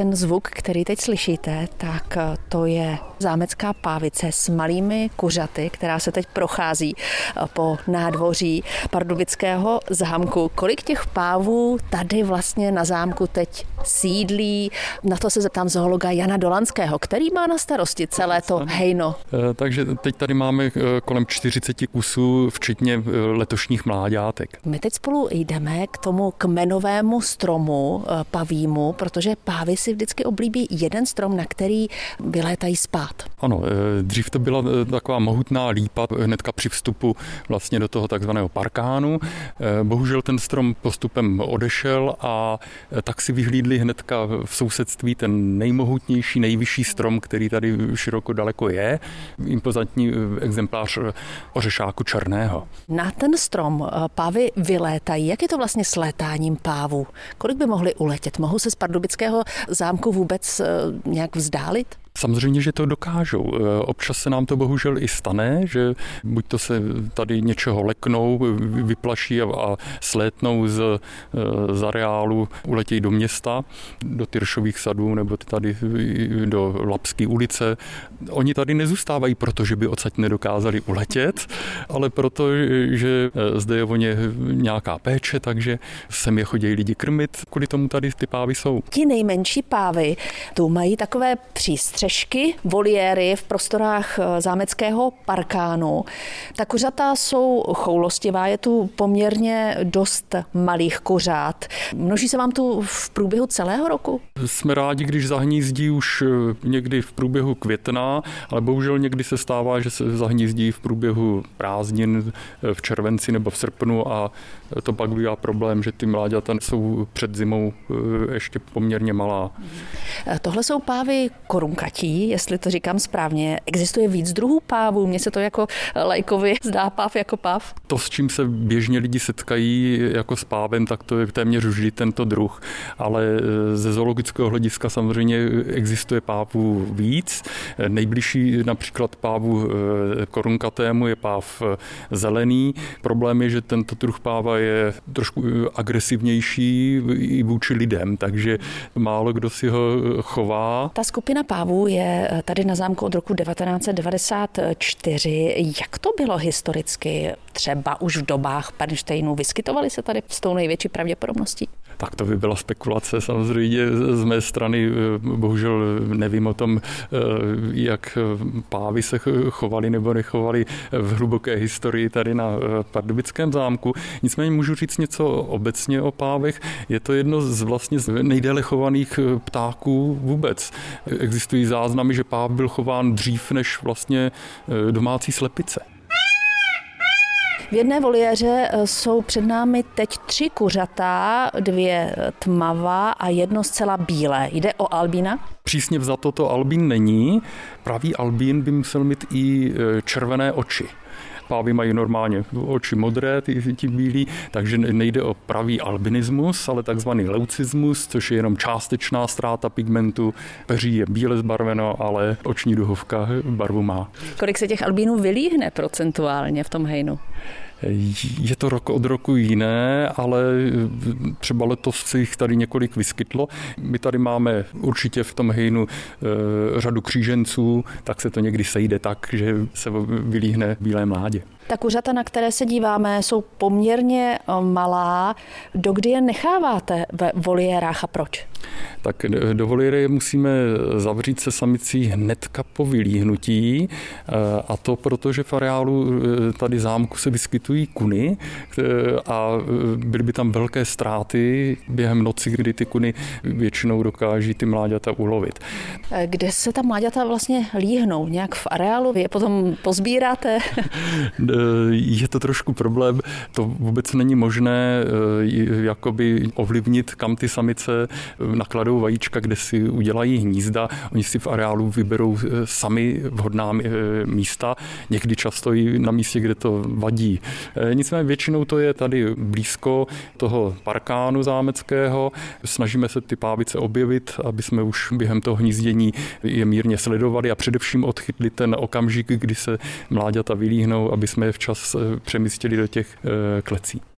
ten zvuk, který teď slyšíte, tak to je zámecká pávice s malými kuřaty, která se teď prochází po nádvoří pardubického zámku. Kolik těch pávů tady vlastně na zámku teď sídlí? Na to se zeptám zoologa Jana Dolanského, který má na starosti celé to hejno. Takže teď tady máme kolem 40 kusů, včetně letošních mláďátek. My teď spolu jdeme k tomu kmenovému stromu pavímu, protože pávy si vždycky oblíbí jeden strom, na který vylétají spát. Ano, dřív to byla taková mohutná lípa hnedka při vstupu vlastně do toho takzvaného parkánu. Bohužel ten strom postupem odešel a tak si vyhlídli hnedka v sousedství ten nejmohutnější, nejvyšší strom, který tady široko daleko je, impozantní exemplář ořešáku černého. Na ten strom pávy vylétají. Jak je to vlastně s létáním pávů? Kolik by mohli uletět? Mohou se z pardubického zámku vůbec nějak vzdálit? Samozřejmě, že to dokážou. E, občas se nám to bohužel i stane, že buď to se tady něčeho leknou, vyplaší a slétnou z, e, z areálu, uletějí do města, do Tyršových sadů nebo tady do Lapské ulice. Oni tady nezůstávají, protože by odsaď nedokázali uletět, ale proto, že e, zde je o ně nějaká péče, takže sem je chodí lidi krmit, kvůli tomu tady ty pávy jsou. Ti nejmenší pávy tu mají takové přístřeší střešky, voliéry v prostorách eh, zámeckého parkánu. Ta kuřata jsou choulostivá, je tu poměrně dost malých kuřat. Množí se vám tu v průběhu celého roku? Jsme rádi, když zahnízdí už eh, někdy v průběhu května, ale bohužel někdy se stává, že se zahnízdí v průběhu prázdnin eh, v červenci nebo v srpnu a to pak bývá problém, že ty mláďata jsou před zimou ještě poměrně malá. Tohle jsou pávy korunka platí, jestli to říkám správně. Existuje víc druhů pávů? Mně se to jako lajkovi zdá páv jako páv. To, s čím se běžně lidi setkají jako s pávem, tak to je téměř vždy tento druh. Ale e, ze zoologického hlediska samozřejmě existuje pávů víc. Nejbližší například pávu e, korunkatému je páv zelený. Problém je, že tento druh páva je trošku agresivnější i vůči lidem, takže málo kdo si ho chová. Ta skupina pávů je eh, tady na zámku od roku 1994. Jak to bylo historicky? Třeba už v dobách Pernsteinů vyskytovali se tady s tou největší pravděpodobností? Tak to by byla spekulace samozřejmě z mé strany. Eh, bohužel nevím o tom, eh, jak pávy se chovali nebo nechovali v hluboké historii tady na Pardubickém zámku. Nicméně můžu říct něco obecně o pávech. Je to jedno z vlastně nejdéle chovaných ptáků vůbec. Existují záznamy, že páv byl chován dřív než vlastně e, domácí slepice. V jedné voliéře e, jsou před námi teď tři kuřata, dvě tmavá a jedno zcela bílé. Jde o albína? Přísně vzato to albín není. Pravý albín by musel mít i e, červené oči. Pávy mají normálně oči modré, ty, ty bílí, takže nejde o pravý albinismus, ale takzvaný leucismus, což je jenom částečná ztráta pigmentu. Peří je bíle zbarveno, ale oční duhovka barvu má. Kolik se těch albínů vylíhne procentuálně v tom hejnu? Je to rok od roku jiné, ale třeba letos se jich tady několik vyskytlo. My tady máme určitě v tom hejnu e, řadu kříženců, tak se to někdy sejde tak, že se vylíhne bílé mládě. Ta kuřata, na které se díváme, jsou poměrně eh, malá. Dokdy je necháváte ve voliérách a proč? Tak do voliéry musíme zavřít se samicí hnedka po vylíhnutí eh, a to proto, že v areálu eh, tady zámku se vyskytují kuny a byly by tam velké ztráty během noci, kdy ty kuny většinou dokáží ty mláďata ulovit. Kde se ta mláďata vlastně líhnou? Nějak v areálu? Vy je potom pozbíráte? je to trošku problém. To vůbec není možné eh, jakoby ovlivnit, kam ty samice eh, nakladou vajíčka, kde si udělají hnízda. Oni si v areálu vyberou eh, sami vhodná místa, někdy často i na místě, kde to vadí. Nicméně většinou to je tady blízko toho parkánu zámeckého. Snažíme se ty pávice objevit, aby jsme už během toho hnízdění je mírně sledovali a především odchytli ten okamžik, kdy se mláďata vylíhnou, aby jsme je včas eh, přemístili do těch eh, klecí.